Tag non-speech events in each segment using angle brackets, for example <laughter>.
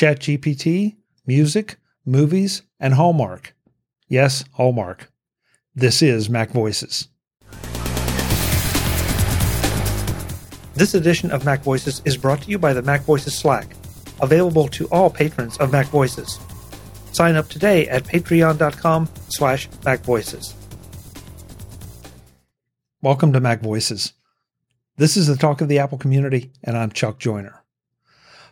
ChatGPT, music, movies, and Hallmark. Yes, Hallmark. This is Mac Voices. This edition of Mac Voices is brought to you by the Mac Voices Slack, available to all patrons of Mac Voices. Sign up today at patreon.com slash macvoices. Welcome to Mac Voices. This is the talk of the Apple community, and I'm Chuck Joiner.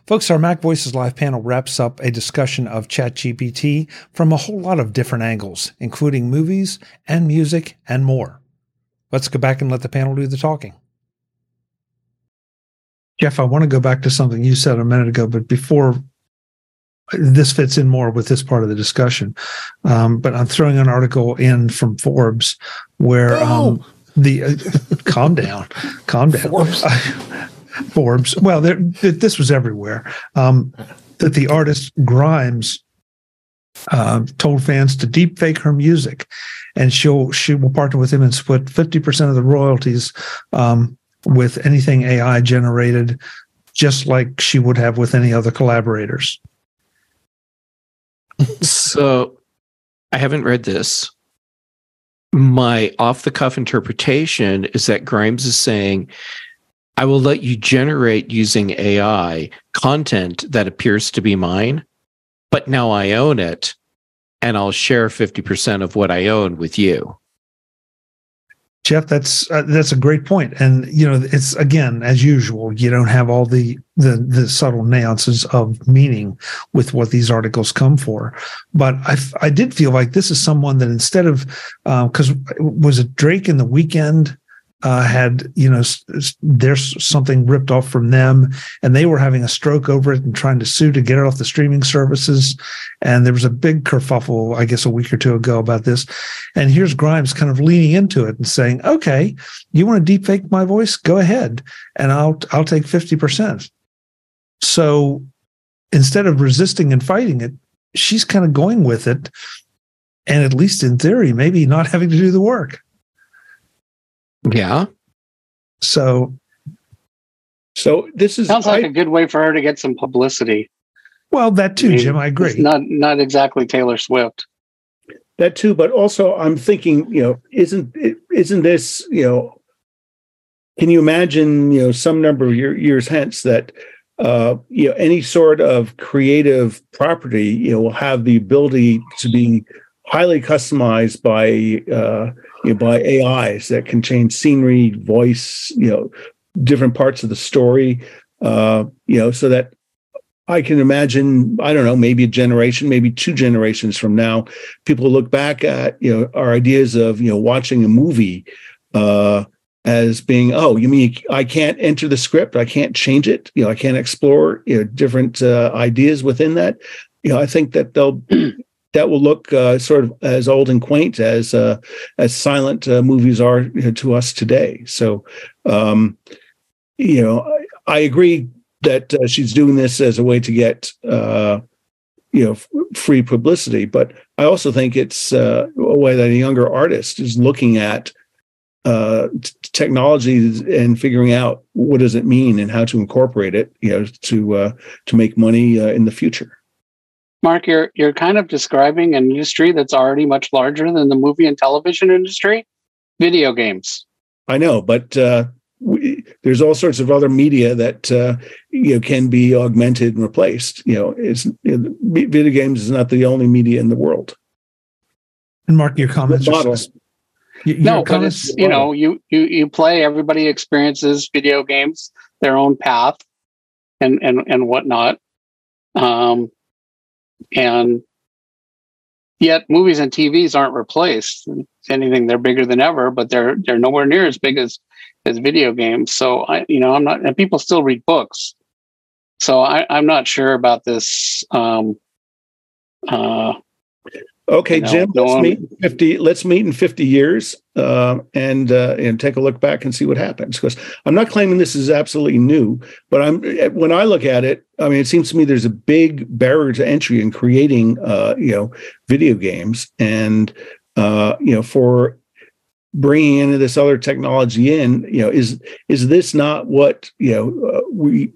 Folks, our Mac Voices Live panel wraps up a discussion of ChatGPT from a whole lot of different angles, including movies and music and more. Let's go back and let the panel do the talking. Jeff, I want to go back to something you said a minute ago, but before this fits in more with this part of the discussion. Um, but I'm throwing an article in from Forbes where oh. um, the uh, <laughs> calm down, calm down. Forbes. <laughs> Forbes. Well, there, this was everywhere. Um, that the artist Grimes uh, told fans to deep fake her music, and she'll she will partner with him and split fifty percent of the royalties um, with anything AI generated, just like she would have with any other collaborators. so, I haven't read this. My off the cuff interpretation is that Grimes is saying I will let you generate using AI content that appears to be mine, but now I own it and I'll share 50% of what I own with you. Jeff, that's uh, that's a great point, and you know, it's again as usual. You don't have all the the the subtle nuances of meaning with what these articles come for, but I I did feel like this is someone that instead of because uh, was it Drake in the Weeknd uh, had you know there's something ripped off from them and they were having a stroke over it and trying to sue to get it off the streaming services. And there was a big kerfuffle i guess a week or two ago about this. And here's grimes kind of leaning into it and saying okay you want to deepfake my voice? Go ahead and i'll i'll take 50% so instead of resisting and fighting it she's kind of going with it and at least in theory maybe not <laughs> having to do the work yeah. So, so this is sounds like I, a good way for her to get some publicity. Well, that too, I mean, Jim. I agree. not not exactly Taylor Swift. That too, but also I'm thinking, you know, isn't isn't this, you know, can you imagine, you know, some number of year, years hence that uh, you know any sort of creative property, you know, will have the ability to be highly customized by uh, you know, by AIs that can change scenery, voice, you know, different parts of the story, uh, you know, so that I can imagine, I don't know, maybe a generation, maybe two generations from now, people look back at, you know, our ideas of, you know, watching a movie uh, as being, oh, you mean I can't enter the script, I can't change it, you know, I can't explore, you know, different uh, ideas within that. You know, I think that they'll that will look uh, sort of as old and quaint as uh, as silent uh, movies are to us today. So, um, you know, I, I agree that uh, she's doing this as a way to get uh, you know f- free publicity, but I also think it's uh, a way that a younger artist is looking at t- technology and figuring out what does it mean and how to incorporate it, you know, to to make money in the future. Mark, you're you're kind of describing an industry that's already much larger than the movie and television industry, video games. I know, but uh, we, there's all sorts of other media that uh, you know can be augmented and replaced. You know, it's you know, video games is not the only media in the world. And Mark, your comments. Are, your no, but it's you know you you you play. Everybody experiences video games their own path, and and and whatnot. Um, and yet movies and TVs aren't replaced. If anything, they're bigger than ever, but they're they're nowhere near as big as as video games. So I, you know, I'm not, and people still read books. So I, I'm not sure about this. Um, uh, Okay, you know, Jim, let's meet in 50 let's meet in 50 years uh, and uh, and take a look back and see what happens because I'm not claiming this is absolutely new, but I'm when I look at it, I mean it seems to me there's a big barrier to entry in creating uh, you know video games. And uh, you know for bringing into this other technology in, you know is is this not what, you know, uh, we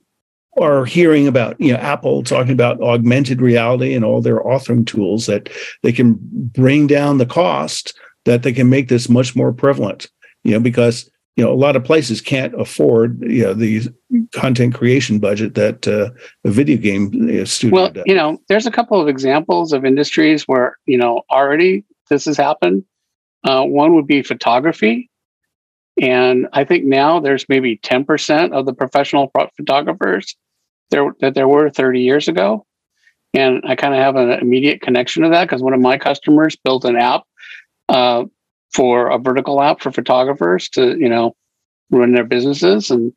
are hearing about you know Apple talking about augmented reality and all their authoring tools that they can bring down the cost that they can make this much more prevalent. You know, because you know a lot of places can't afford you know the content creation budget that uh, a video game you know, studio well does. you know there's a couple of examples of industries where you know already this has happened uh, one would be photography and i think now there's maybe 10% of the professional photographers there that there were 30 years ago. And i kind of have an immediate connection to that because one of my customers built an app uh, for a vertical app for photographers to you know run their businesses. And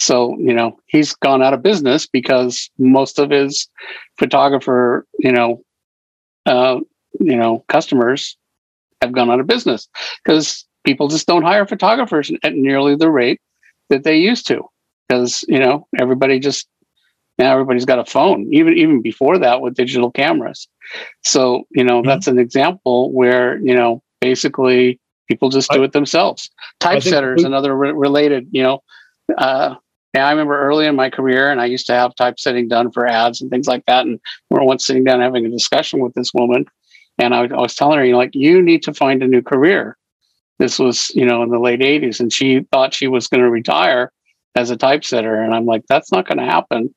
so you know he's gone out of business because most of his photographer you know uh, you know customers have gone out of business. Because people just don't hire photographers at nearly the rate that they used to because you know everybody just now everybody's got a phone even even before that with digital cameras so you know mm-hmm. that's an example where you know basically people just do it themselves. Typesetter is another re- related, you know. Uh, I remember early in my career, and I used to have typesetting done for ads and things like that. And we were once sitting down having a discussion with this woman, and I, I was telling her, you know, like, you need to find a new career. This was, you know, in the late 80s, and she thought she was going to retire as a typesetter. And I'm like, that's not going to happen.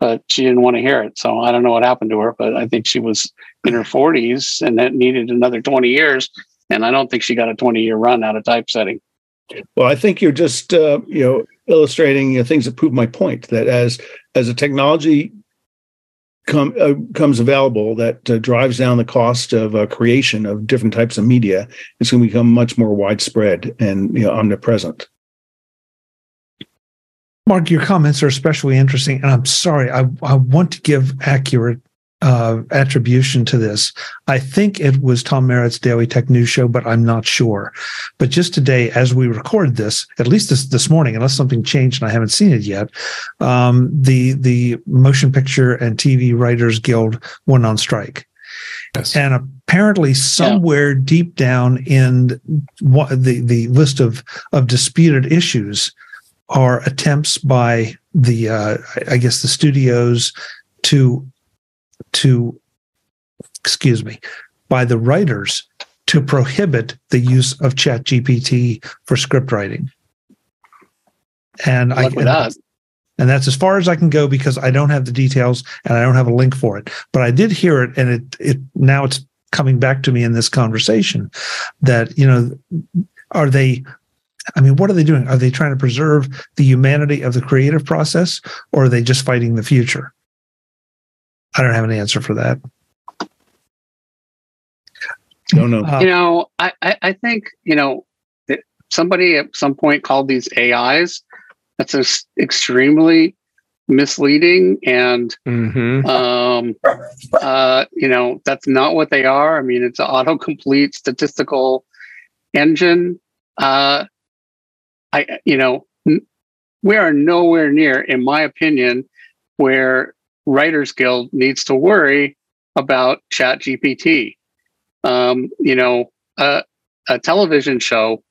But she didn't want to hear it. So I don't know what happened to her, but I think she was in her 40s and that needed another 20 years. And I don't think she got a 20 year run out of typesetting. Well, I think you're just uh, you know illustrating things that prove my point that as as a technology come uh, comes available that uh, drives down the cost of uh, creation of different types of media, it's going to become much more widespread and you know omnipresent. Mark, your comments are especially interesting, and I'm sorry. I, I want to give accurate uh, attribution to this. I think it was Tom Merritt's Daily Tech News Show, but I'm not sure. But just today, as we record this, at least this this morning, unless something changed and I haven't seen it yet, um, the the Motion Picture and TV Writers Guild went on strike. Yes. And apparently, somewhere yeah. deep down in the the list of of disputed issues are attempts by the uh, I guess the studios to to, excuse me, by the writers to prohibit the use of chat gpt for script writing. And i and that's, and that's as far as i can go because i don't have the details and i don't have a link for it. But i did hear it and it it now it's coming back to me in this conversation that you know are they i mean what are they doing? Are they trying to preserve the humanity of the creative process or are they just fighting the future I don't have an answer for that. No, no. Uh, you know, I, I think, you know, somebody at some point called these AIs. That's just extremely misleading and mm-hmm. um, uh, you know that's not what they are i mean it's an autocomplete statistical engine uh, i you know we are nowhere near in my opinion where Writers Guild needs to worry about Chat GPT. Um, you know, a television show,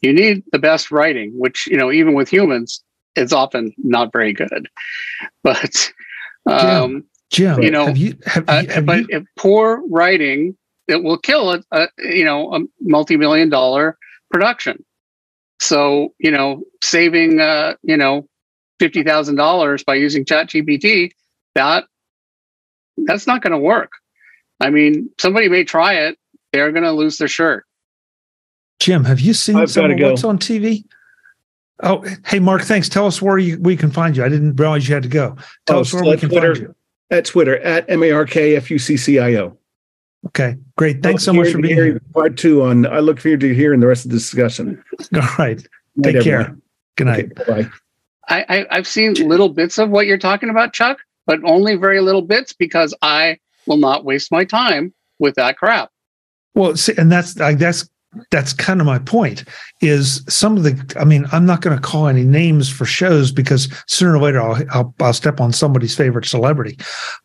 you need the best writing, which you know, even with humans, is often not very good. <laughs> But um, Jim, Jim you know, have you, have, uh, have but you... poor writing, it will kill a, a you know a multi-million dollar production. So you know, saving uh, you know fifty thousand dollars by using ChatGPT that that's not going to work. I mean, somebody may try it; they're going to lose their shirt. Jim, have you seen I've some of go. what's on TV? Oh, hey, Mark, thanks. Tell us where you, we can find you. I didn't realize you had to go. Tell oh, us where we can Twitter, find you. At Twitter, at M A R K F U C C I O. Okay, great. Thanks so much for being here. Part two on. I look forward to hearing the rest of the discussion. All right. Take care. Good night. Okay, bye. I, I, have seen little bits of what you're talking about, Chuck but only very little bits because I will not waste my time with that crap. Well, see, and that's that's that's kind of my point is some of the i mean i'm not going to call any names for shows because sooner or later I'll, I'll, I'll step on somebody's favorite celebrity.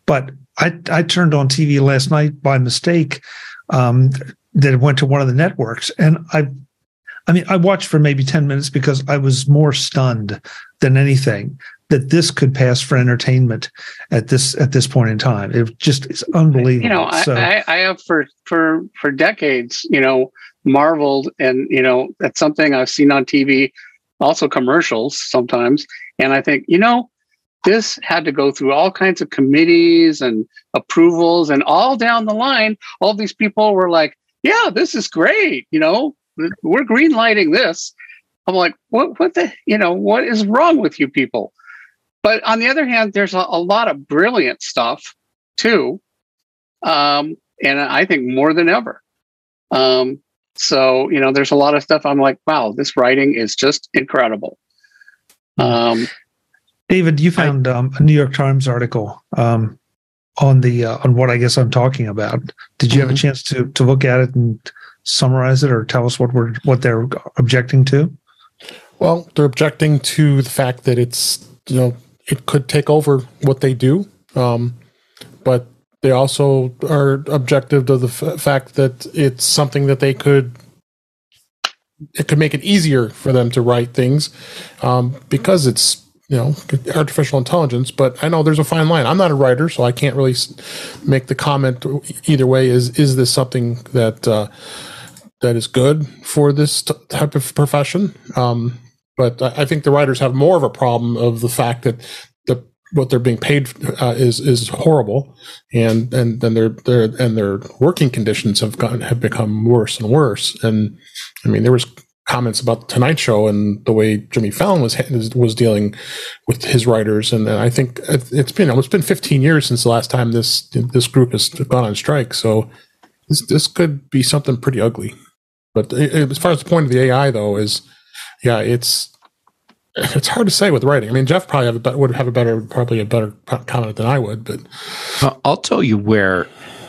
But i i turned on tv last night by mistake um that went to one of the networks. And i i mean i watched for maybe 10 minutes because i was more stunned than anything that this could pass for entertainment at this at this point in time. It just it's unbelievable. You know, so, I, I have for for for decades, you know, marveled and you know that's something I've seen on TV, also commercials sometimes, and I think you know this had to go through all kinds of committees and approvals and all down the line all these people were like yeah this is great you know we're green lighting this i'm like what what the you know what is wrong with you people but on the other hand there's a, a lot of brilliant stuff too um, and i think more than ever um, so you know there's a lot of stuff i'm like wow this writing is just incredible um, David, you found um, a New York Times article um, on the uh, on what I guess I'm talking about. Did you mm-hmm. have a mm-hmm. chance to to look at it and summarize it, or tell us what we're what they're objecting to? Well, they're objecting to the fact that it's you know it could take over what they do, um, but they also are objective to the f- fact that it's something that they could it could make it easier for them to write things um, because it's you know artificial intelligence but i know there's a fine line. I'm not a writer so i can't really make the comment either way is is this something that uh, that is good for this t- type of profession? Um, but I think the writers have more of a problem of the fact that the what they're being paid uh, is is horrible, and and then their their and their working conditions have gotten have become worse and worse. And I mean, there was comments about the Tonight Show and the way Jimmy Fallon was was dealing with his writers, and I think it's been it's been 15 years since the last time this this group has gone on strike. So this this could be something pretty ugly. But as far as the point of the AI though is, yeah, it's it's hard to say with writing. I mean, Jeff probably have a, would have a better probably a better comment than I would, but I'll tell you where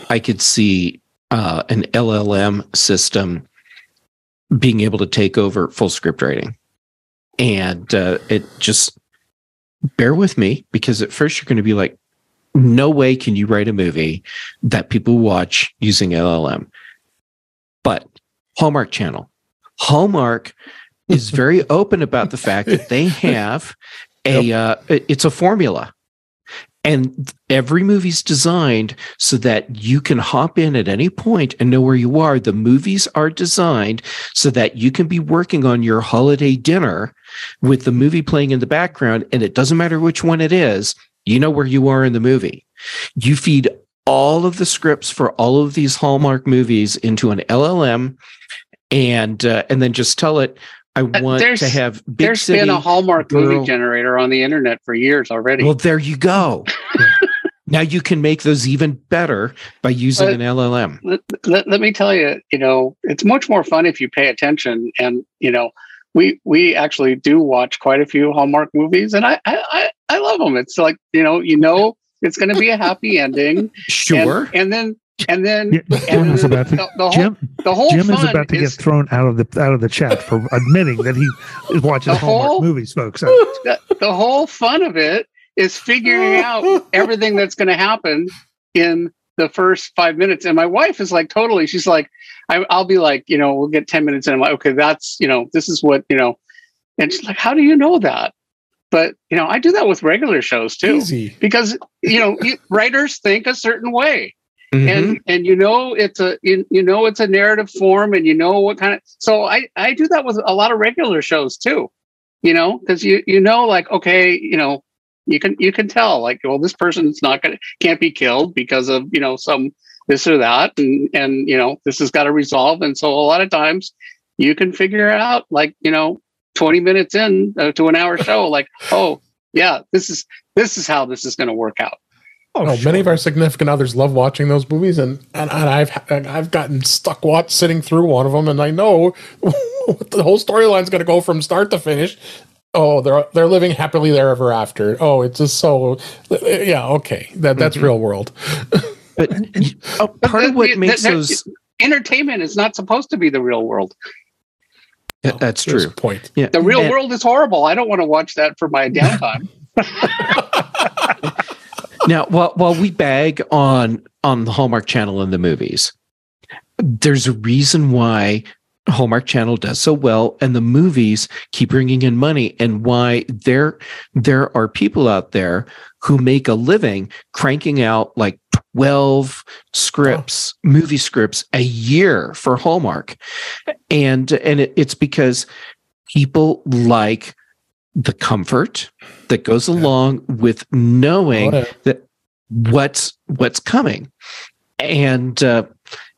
I could see uh, an LLM system being able to take over full script writing. And uh, it just bear with me because at first you're going to be like, no way can you write a movie that people watch using LLM. But Hallmark Channel, Hallmark is very open about the fact that they <laughs> have a yep. uh, it's a formula and every movie's designed so that you can hop in at any point and know where you are. The movies are designed so that you can be working on your holiday dinner with the movie playing in the background. And it doesn't matter which one it is, you know where you are in the movie. You feed all of the scripts for all of these Hallmark movies into an LLM and uh, and then just tell it I uh, want there's, to have big There's city been a Hallmark girl. movie generator on the internet for years already. Well, there you go. <laughs> now you can make those even better by using but an LLM. Let, let, let, me tell you, you know, it's much more fun if you pay attention. And you know, we we actually do watch quite a few Hallmark movies, and I I I love them. It's like you know, you know, it's going to be a happy ending. <laughs> Sure. And, and then and then, yeah, and then the, the, the, Jim, whole, the whole Jim is about to is, get thrown out of the out of the chat for <laughs> admitting that he watches Hallmark whole, movies, folks. <laughs> The, the whole fun of it is figuring out everything that's going to happen in the first five minutes. And my wife is like, totally. She's like, I, will be like, you know, we'll get ten minutes, and I'm like, okay, that's you know, this is what you know. And she's like, how do you know that? But you know, I do that with regular shows too, Easy. because you know, writers think a certain way Mm-hmm. and and you know it's a you, you know it's a narrative form and you know what kind of so i i do that with a lot of regular shows too you know because you you know like okay you know you can you can tell like well this person's not gonna can't be killed because of you know some this or that and and you know this has got to resolve and so a lot of times you can figure out like you know 20 minutes in uh, to an hour show like oh yeah this is this is how this is going to work out Oh, no, sure. many of our significant others love watching those movies, and and, and I've I've gotten stuck watch sitting through one of them, and I know <laughs> the whole storyline's going to go from start to finish. Oh, they're they're living happily there ever after. Oh, it's just so yeah. Okay, that that's mm-hmm. real world. but <laughs> uh, part of what makes those entertainment is not supposed to be the real world. Yeah, that's true. Point. Yeah. The real and, world is horrible. I don't want to watch that for my downtime. <laughs> now, while while we bag on on the Hallmark Channel and the movies, there's a reason why Hallmark Channel does so well and the movies keep bringing in money and why there there are people out there who make a living cranking out like 12 scripts, oh. movie scripts a year for Hallmark. And and it, it's because people like the comfort that goes along with knowing oh, yeah. that what's what's coming. And uh,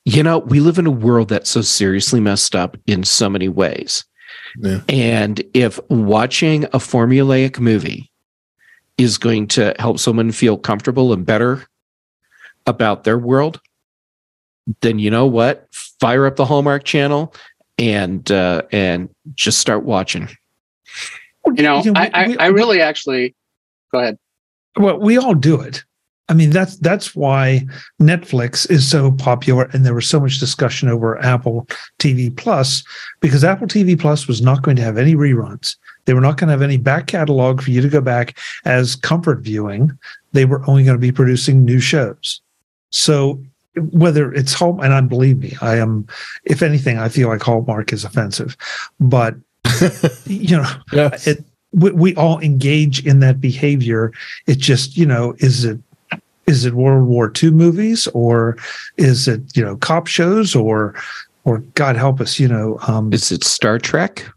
you know, we live in a world that's so seriously messed up in so many ways. Yeah. And if watching a formulaic movie is going to help someone feel comfortable and better about their world, then you know what? Fire up the Hallmark channel and uh, and just start watching. Oh, you know, I, I, I really actually go ahead. Well, we all do it. I mean, that's that's why Netflix is so popular, and there was so much discussion over Apple TV Plus because Apple TV Plus was not going to have any reruns. They were not going to have any back catalog for you to go back as comfort viewing. They were only going to be producing new shows. So whether it's home, and I believe me, I am. If anything, I feel like Hallmark is offensive, but <laughs> you know, yes. it we, we, all engage in that behavior. It just, you know, is it is it World War II movies or is it you know cop shows or or God help us you know um, is it Star Trek?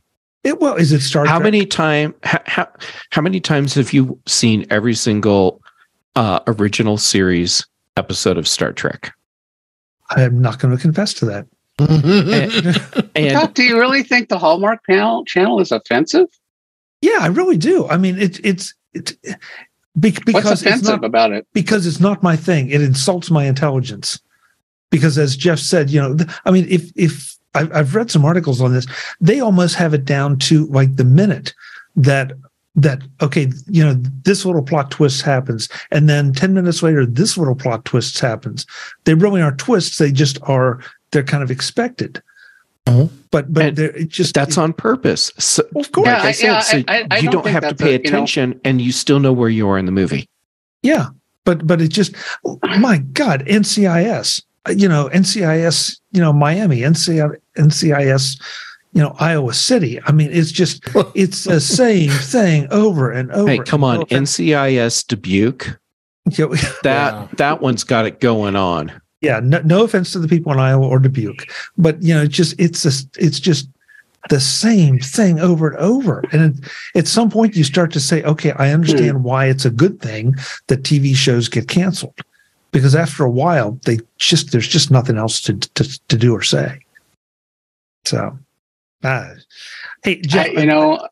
It well is it Star how Trek? many time how, how, how many times have you seen every single uh, original series episode of Star Trek? I am not going to confess to that. And, and do you really think the Hallmark channel channel is offensive? Yeah, I really do. I mean, it's it's it's be- because What's offensive not, about it? Because it's not my thing. It insults my intelligence. Because as Jeff said, you know, I mean, if if I've, I've read some articles on this, they almost have it down to like the minute that that okay you know this little plot twist happens and then 10 minutes later this little plot twist happens they really aren't twists they just are they're kind of expected uh-huh. But but it just that's it, on purpose. So, of course, yeah, like I said, yeah, so I, I, you don't, don't have to pay a, attention, know, and you still know where you are in the movie. Yeah, but but it just my God, NCIS, you know, NCIS, you know, Miami, NCIS, NCIS, you know, Iowa City. I mean, it's just it's the <laughs> same thing over and over. Hey, come on, NCIS Dubuque. that yeah. that one's got it going on yeah, no, no offense to the people in Iowa or Dubuque, but you know, it's just it's just it's just the same thing over and over. And at some point, you start to say, okay, I understand mm. why it's a good thing that TV shows get canceled, because after a while, they just there's just nothing else to to, to do or say. So, uh, hey, Jeff, I, you know,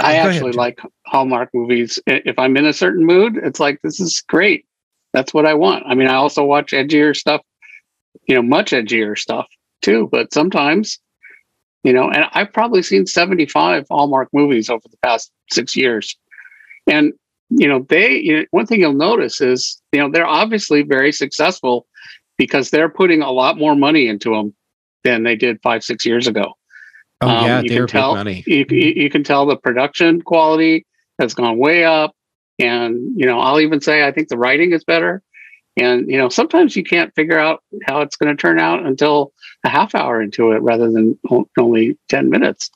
I actually ahead, like Hallmark movies. If I'm in a certain mood, it's like this is great that's what I want. I mean, I also watch edgier stuff, you know, much edgier stuff too. But sometimes, you know, and I've probably seen 75 Hallmark movies over the past six years. And, you know, they, you know, one thing you'll notice is, you know, they're obviously very successful because they're putting a lot more money into them than they did five, six years ago. Oh, um, yeah, you can tell, money. You, you can tell the production quality has gone way up. And, you know, I'll even say I think the writing is better. And, you know, sometimes you can't figure out how it's going to turn out until a half hour into it rather than only 10 minutes.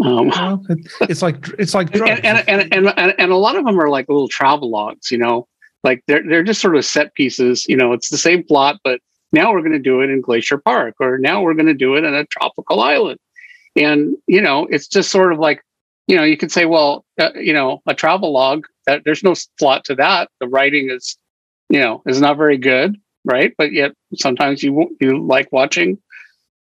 Um, well, it's like, it's like, and, and, and, and, and a lot of them are like little travel logs, you know, like they're, they're just sort of set pieces, you know, it's the same plot, but now we're going to do it in Glacier Park, or now we're going to do it in a tropical island. And, you know, it's just sort of like, you know, you could say, well, uh, you know, a travel log, that, there's no plot to that. The writing is, you know, is not very good, right? But yet sometimes you you like watching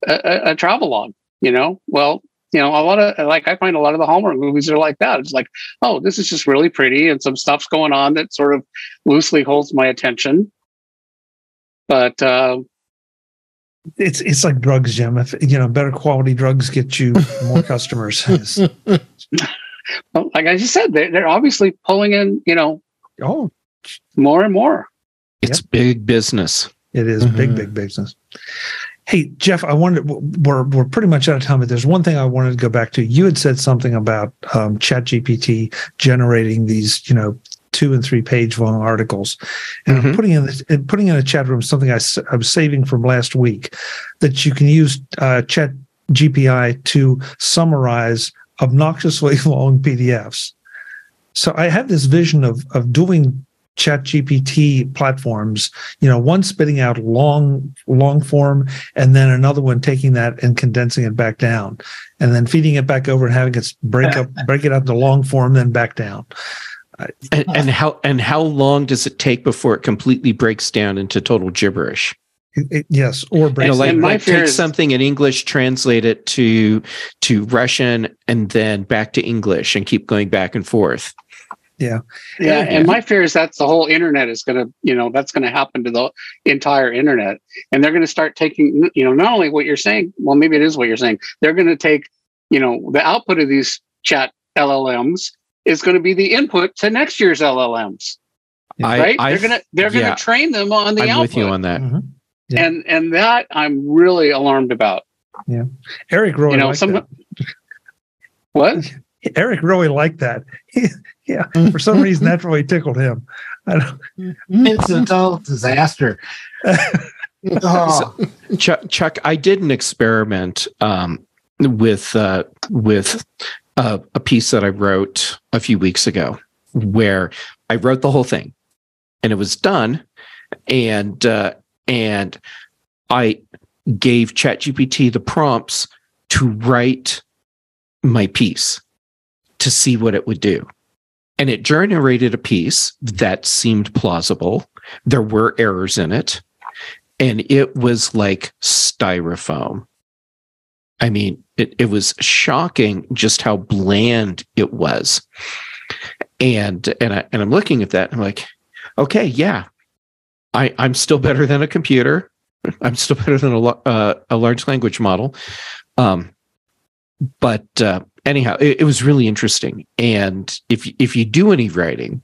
a, a, a travel log, you know. Well, you know, a lot of like I find a lot of the Hallmark movies are like that. It's like, oh, this is just really pretty, and some stuff's going on that sort of loosely holds my attention. But uh, it's it's like drugs, Jim. If you know, better quality drugs get you more customers. <laughs> <laughs> well, like I just said, they're, they're obviously pulling in, you know, oh, more and more. It's yep. big business. It is mm-hmm. big, big business. Hey, Jeff, I wanted, we're, we're pretty much out of time, but there's one thing I wanted to go back to. You had said something about um, Chat GPT generating these, you know, two and three page long articles. And mm-hmm. I'm putting in, this, putting in a chat room something I, I was saving from last week that you can use uh, Chat GPT to summarize obnoxiously long <laughs> PDFs. So I have this vision of of doing chat gpt platforms you know one spitting out long long form and then another one taking that and condensing it back down and then feeding it back over and having it break up <laughs> break it up to long form then back down and, and how and how long does it take before it completely breaks down into total gibberish it, it, yes, or you know, like, like take is, something in English, translate it to to Russian, and then back to English, and keep going back and forth. Yeah. Yeah. And my fear is that's the whole internet is going to, you know, that's going to happen to the entire internet. And they're going to start taking, you know, not only what you're saying, well, maybe it is what you're saying. They're going to take, you know, the output of these chat LLMs is going to be the input to next year's LLMs. I, right? I've, they're going to, they're going to train them on the I'm output. with you on that. Mm-hmm. Yeah. And, and that I'm really alarmed about. Yeah. Eric Roy. You know, some, <laughs> what? <laughs> Eric really liked that. <laughs> yeah, for some reason that really tickled him. I don't. Incidental disaster. oh. so, Chuck, Chuck, I did an experiment um, with uh, with uh, a piece that I wrote a few weeks ago, where I wrote the whole thing, and it was done, and uh, and I gave ChatGPT the prompts to write my piece to see what it would do. And it generated a piece that seemed plausible. There were errors in it. And it was like styrofoam. I mean, it, it was shocking just how bland it was. And and I and I'm looking at that and I'm like, okay, yeah, I, I'm still better than a computer. <laughs> I'm still better than a, uh, a large language model. Um, but uh, anyhow, it, it was really interesting. And if if you do any writing,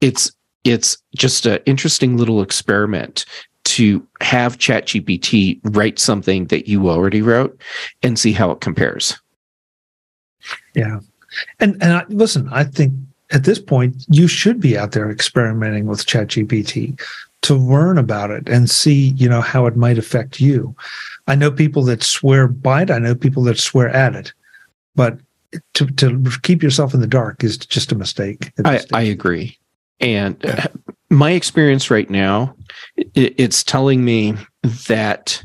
it's it's just an interesting little experiment to have ChatGPT write something that you already wrote and see how it compares. Yeah, and and I, listen, I think at this point you should be out there experimenting with ChatGPT to learn about it and see you know how it might affect you. I know people that swear by it. I know people that swear at it but to to keep yourself in the dark is just a mistake. I, I agree. And yeah. my experience right now, it, it's telling me that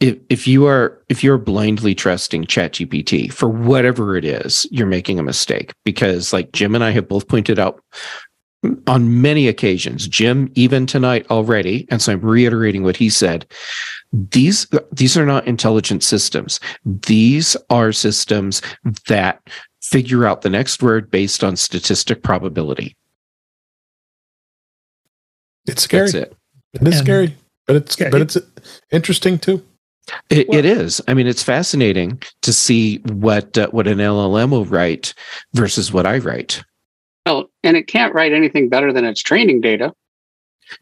if, if you are if you're blindly trusting ChatGPT for whatever it is, you're making a mistake because, like Jim and I have both pointed out on many occasions, Jim even tonight already, and so I'm reiterating what he said these these are not intelligent systems. These are systems that figure out the next word based on statistic probability. It's scary. It. it is and scary but it's but it's interesting too it, well, it is i mean it's fascinating to see what uh, what an llm will write versus what i write well and it can't write anything better than its training data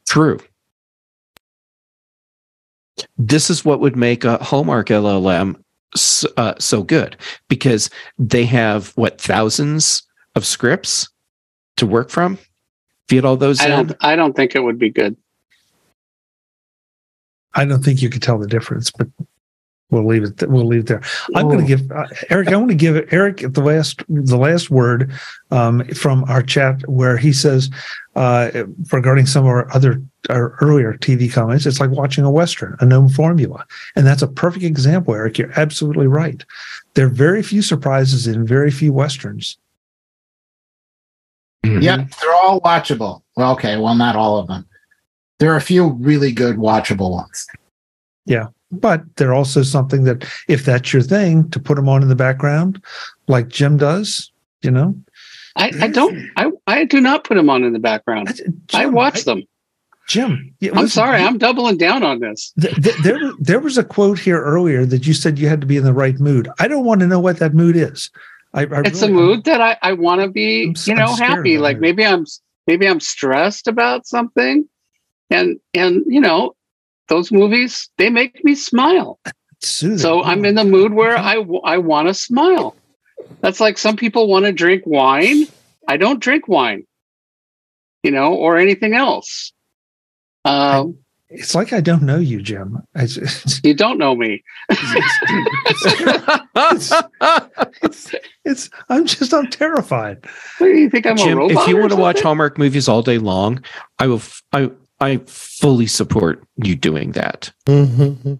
true this is what would make a Hallmark LLM so, uh, so good because they have what thousands of scripts to work from. Feed all those. I don't. In. I don't think it would be good. I don't think you could tell the difference, but we'll leave it. We'll leave it there. I'm going to give uh, Eric. I want to give Eric the last the last word um, from our chat where he says uh, regarding some of our other our earlier TV comments. It's like watching a western, a known formula, and that's a perfect example. Eric, you're absolutely right. There are very few surprises in very few westerns. Mm-hmm. Yep, they're all watchable. Well, okay, well, not all of them. There are a few really good watchable ones. Yeah but they're also something that if that's your thing to put them on in the background like jim does you know? I, I don't I, I do not put them on in the background. Jim, i watch I, them. Jim i'm sorry i'm doubling down on this. Th- th- there, there was a quote here earlier that you said you had to be in the right mood. I don't want to know what that mood is. I, I it's really, a mood I'm, that i, I want to be I'm, you know happy like maybe i'm maybe i'm stressed about something and and you know those movies they make me smile so i'm in the mood where i i want to smile that's like some people want to drink wine i don't drink wine you know or anything else um, It's like I don't know you, Jim. It's, it's, you don't know me. it's, it's, I'm just I'm terrified. What, do you think I'm Jim, a robot? if you want to watch? Hallmark movies all day long, I will. f- I I fully support you doing that. Mhm.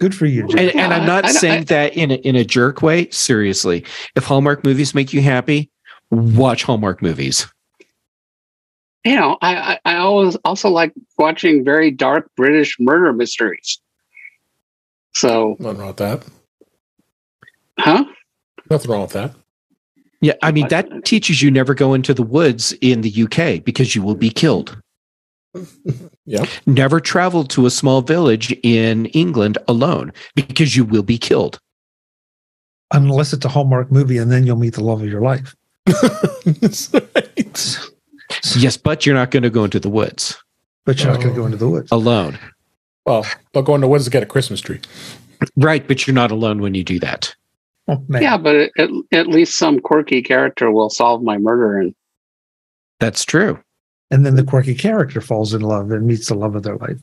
Good for you, Jim. And, and I'm not I- saying I- that in a, in a jerk way. Seriously, if Hallmark movies make you happy, watch Hallmark movies. you know, I, I I always also like watching very dark British murder mysteries. So, Nothing wrong with that. huh? Nothing wrong with that. Yeah, I mean that teaches you never go into the woods in the UK because you will be killed. Yep. Never travel to a small village in England alone because you will be killed. Unless it's a Hallmark movie, and then you'll meet the love of your life. That's <laughs> right. Yes, but you're not going to go into the woods But you're not going to Oh. go into the woods. alone. Well, but going to in the woods to get a Christmas tree. Right, but you're not alone when you do that. Oh, man. Yeah, but at, at least some quirky character will solve my murder. And That's true. And then the quirky character falls in love and meets the love of their life.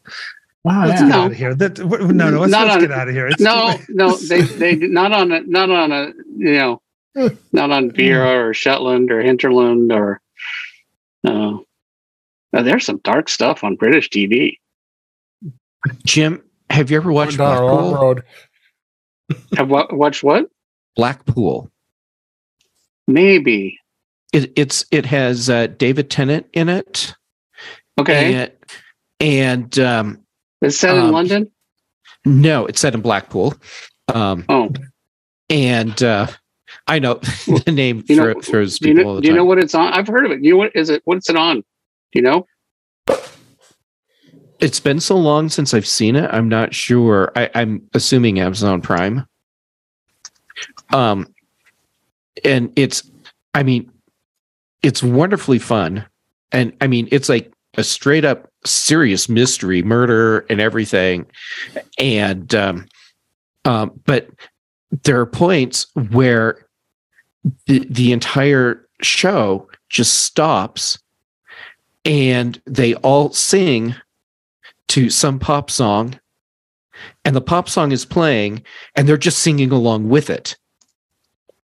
Wow, Let's yeah. get No. out of here. That, w- no, no, let's, Not let's on- get out of here. It's no, <laughs> no, they they not on a not on a you know <laughs> not on Vera or Shetland or Hinterland or. Uh, now, there's some dark stuff on British TV. Jim, have you ever watched Going down a long Blackpool? road. Have wa- watched what? Blackpool. Maybe. It, it's it has uh, David Tennant in it. Okay. And, and um, It's set in um, London. no, it's set in Blackpool. Um, Oh, and uh, I know <laughs> the name you know, thro- throws do you people know? Do you know what it's on? I've heard of it. You know what is it? What's it on? Do you know? It's been so long since I've seen it. I'm not sure. I, I'm assuming Amazon Prime. Um, and it's, I mean, it's wonderfully fun, and I mean, it's like a straight up serious mystery, murder, and everything. And um, um, but there are points where the the entire show just stops, and they all sing to some pop song and the pop song is playing and they're just singing along with it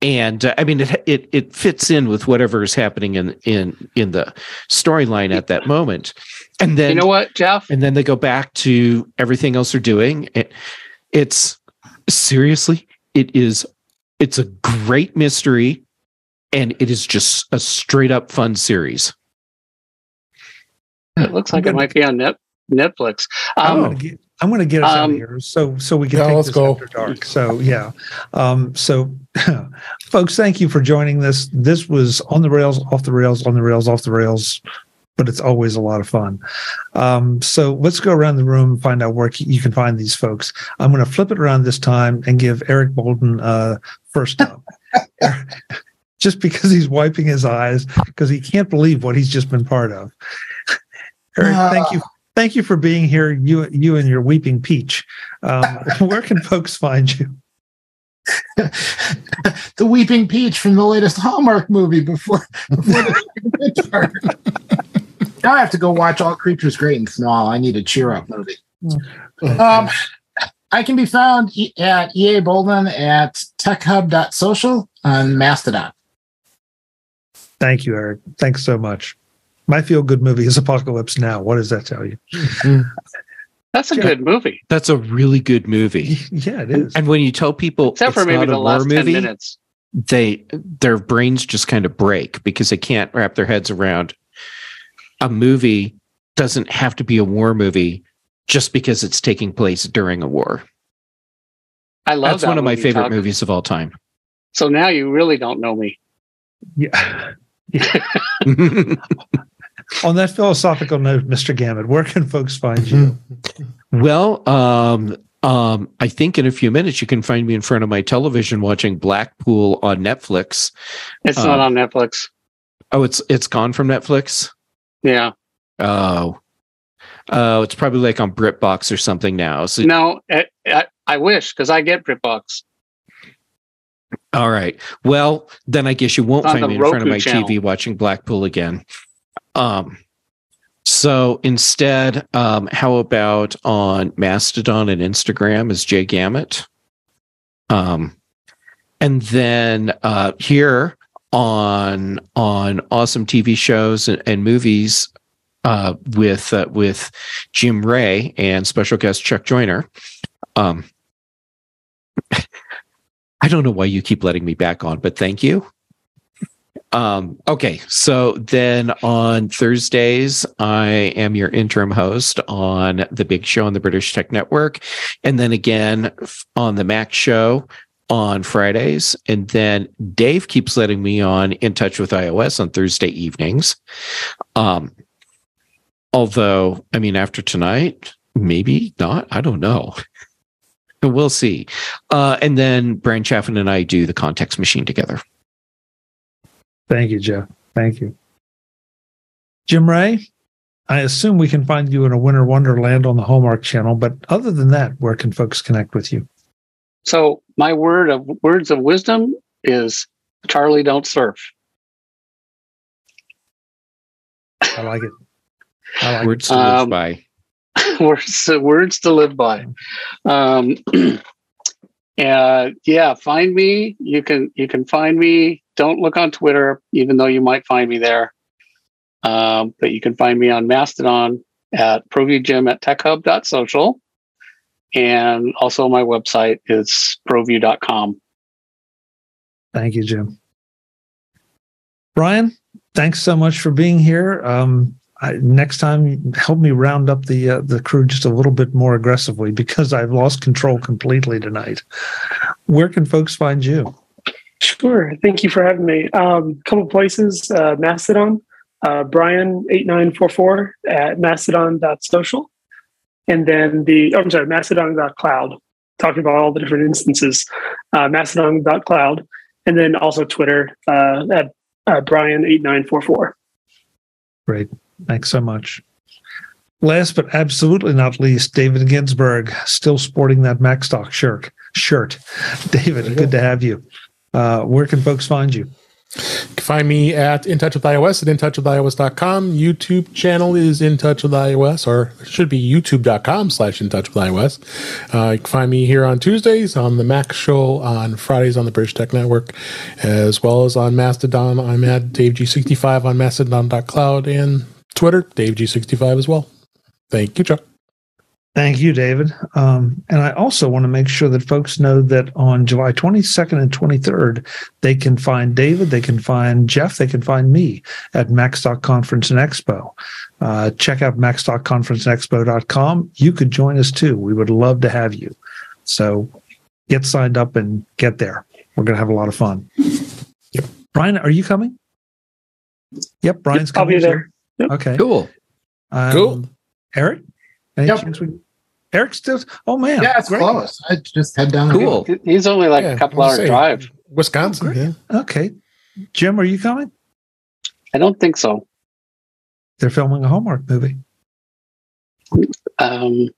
and uh, i mean it, it it fits in with whatever is happening in in in the storyline at that moment and then you know what, Jeff? and then they go back to everything else they're doing it, it's seriously it is it's a great mystery and it is just a straight up fun series It looks like I'm it might be on net, Netflix. I'm Um, gonna get I'm gonna get us out of Um, here so so we can Yeah, take let's this go. after dark. So yeah. Um so <clears throat> folks, thank you for joining this. This was on the rails, off the rails, on the rails, off the rails, but it's always a lot of fun. Um so let's go around the room and find out where you can find these folks. I'm gonna flip it around this time and give Eric Bolden uh first up. <laughs> just because he's wiping his eyes because he can't believe what he's just been part of. <laughs> Eric, thank you thank you for being here. You you and your weeping peach. Um, <laughs> where can folks find you? <laughs> the Weeping Peach from the latest Hallmark movie before, before the <laughs> now I have to go watch All Creatures Great and Small. I need a cheer up movie. Um, I can be found e- at EA Bolden at techhub.social on Mastodon. Thank you, Eric. Thanks so much. My feel good movie is Apocalypse Now. What does that tell you? Mm-hmm. that's a Yeah. good movie, that's a really good movie <laughs> Yeah, it is. and when you tell people except for maybe not the war last ten minutes. they their brains just kind of break because they can't wrap their heads around a movie doesn't have to be a war movie just because it's taking place during a war. I love That's that one of my favorite Chuck. movies of all time. So now you really don't know me. Yeah. <laughs> <laughs> On that philosophical note, Mr. Gamet, where can folks find you? <laughs> well, um, um, I think in a few minutes you can find me in front of my television watching Blackpool on Netflix. It's Uh, not on Netflix. Oh, it's it's gone from Netflix. Yeah. Oh, oh, it's probably like on BritBox or something now. So No, I, I, I wish because I get BritBox. All right. Well, then I guess you won't find me in front of my channel. TV watching Blackpool again. Um. So instead, um, how about on Mastodon and Instagram is Jay Gamet? Um, and then uh, here on on awesome TV shows and, and movies uh, with uh, with Jim Rea and special guest Chuck Joiner. Um, <laughs> I don't know why you keep letting me back on, but thank you. Um, okay, so then on Thursdays, I am your interim host on the Big Show on the British Tech Network, and then again on the Mac Show on Fridays. And then Dave keeps letting me on In Touch with iOS on Thursday evenings. Um, although, I mean, after tonight, maybe not. I don't know. We'll see. Uh, and then Brian Chaffin and I do the context machine together. Thank you, Jeff. Thank you. Jim Rea, I assume we can find you in a winter wonderland on the Hallmark channel, but other than that, where can folks connect with you? So my word of words of wisdom is Charlie don't surf. I like it. I like words it. to live um, by. <laughs> words, words to live by. Um, <clears throat> uh, yeah, find me. You can you can find me. Don't look on Twitter, even though you might find me there. Um, but you can find me on Mastodon at ProVUEJim at TechHub.social. And also my website is provue.com. Thank you, Jim. Brian, thanks so much for being here. Um, I, next time, help me round up the uh, the crew just a little bit more aggressively because I've lost control completely tonight. Where can folks find you? Sure. Thank you for having me. A um, couple places: uh, Mastodon, uh, Brian eight nine four four at mastodon.social, and then the oh, I'm sorry, Mastodon.cloud, talking about all the different instances, uh, Mastodon.cloud, and then also Twitter uh, at uh, Brian eight nine four four. Great, thanks so much. Last but absolutely not least, David Ginsburg, still sporting that Macstock shirt. Shirt, <laughs> David, good to have you. Uh, where can folks find you? You can find me at In Touch with iOS at intouchwithios.com. YouTube channel is In Touch with iOS, or it should be youtube.com slash In Touch with iOS. Uh, you can find me here on Tuesdays on the Mac Show, on Fridays on the British Tech Network, as well as on Mastodon. I'm at DaveG65 on Mastodon.cloud and Twitter, DaveG65 as well. Thank you, Chuck. Thank you, David. Um, and I also want to make sure that folks know that on July 22nd and 23rd, they can find David, they can find Jeff, they can find me at Macstock Conference and Expo. Uh, check out macstockconferenceexpo.com. You could join us too. We would love to have you. So get signed up and get there. We're going to have a lot of fun. Yep. Brian, are you coming? Yep, Brian's coming. I'll be there. Yep. Okay. Cool. Um, cool. Eric? Any yep. chance we Eric's still. Oh man, yeah, it's great. close. I just head down. Cool. He's only like yeah, a couple hours drive. Wisconsin. Yeah. Okay. Jim, are you coming? I don't think so. They're filming a Hallmark movie. Um,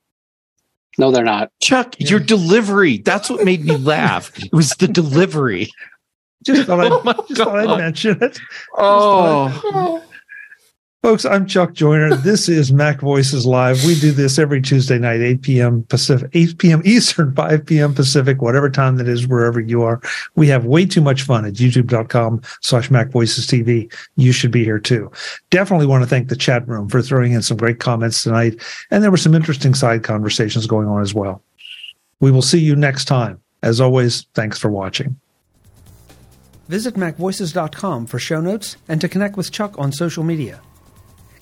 no, they're not. Chuck, yeah. your delivery. That's what made me laugh. It was the delivery. Just thought I'd, <laughs> oh just thought I'd mention it. Oh. Folks, I'm Chuck Joiner. This is Mac Voices Live. We do this every Tuesday night, 8 p.m. Pacific, 8 p.m. Eastern, 5 p.m. Pacific, whatever time that is, wherever you are. We have way too much fun at youtube.com slash Mac Voices TV. You should be here too. Definitely want to thank the chat room for throwing in some great comments tonight. And there were some interesting side conversations going on as well. We will see you next time. As always, thanks for watching. Visit MacVoices.com for show notes and to connect with Chuck on social media.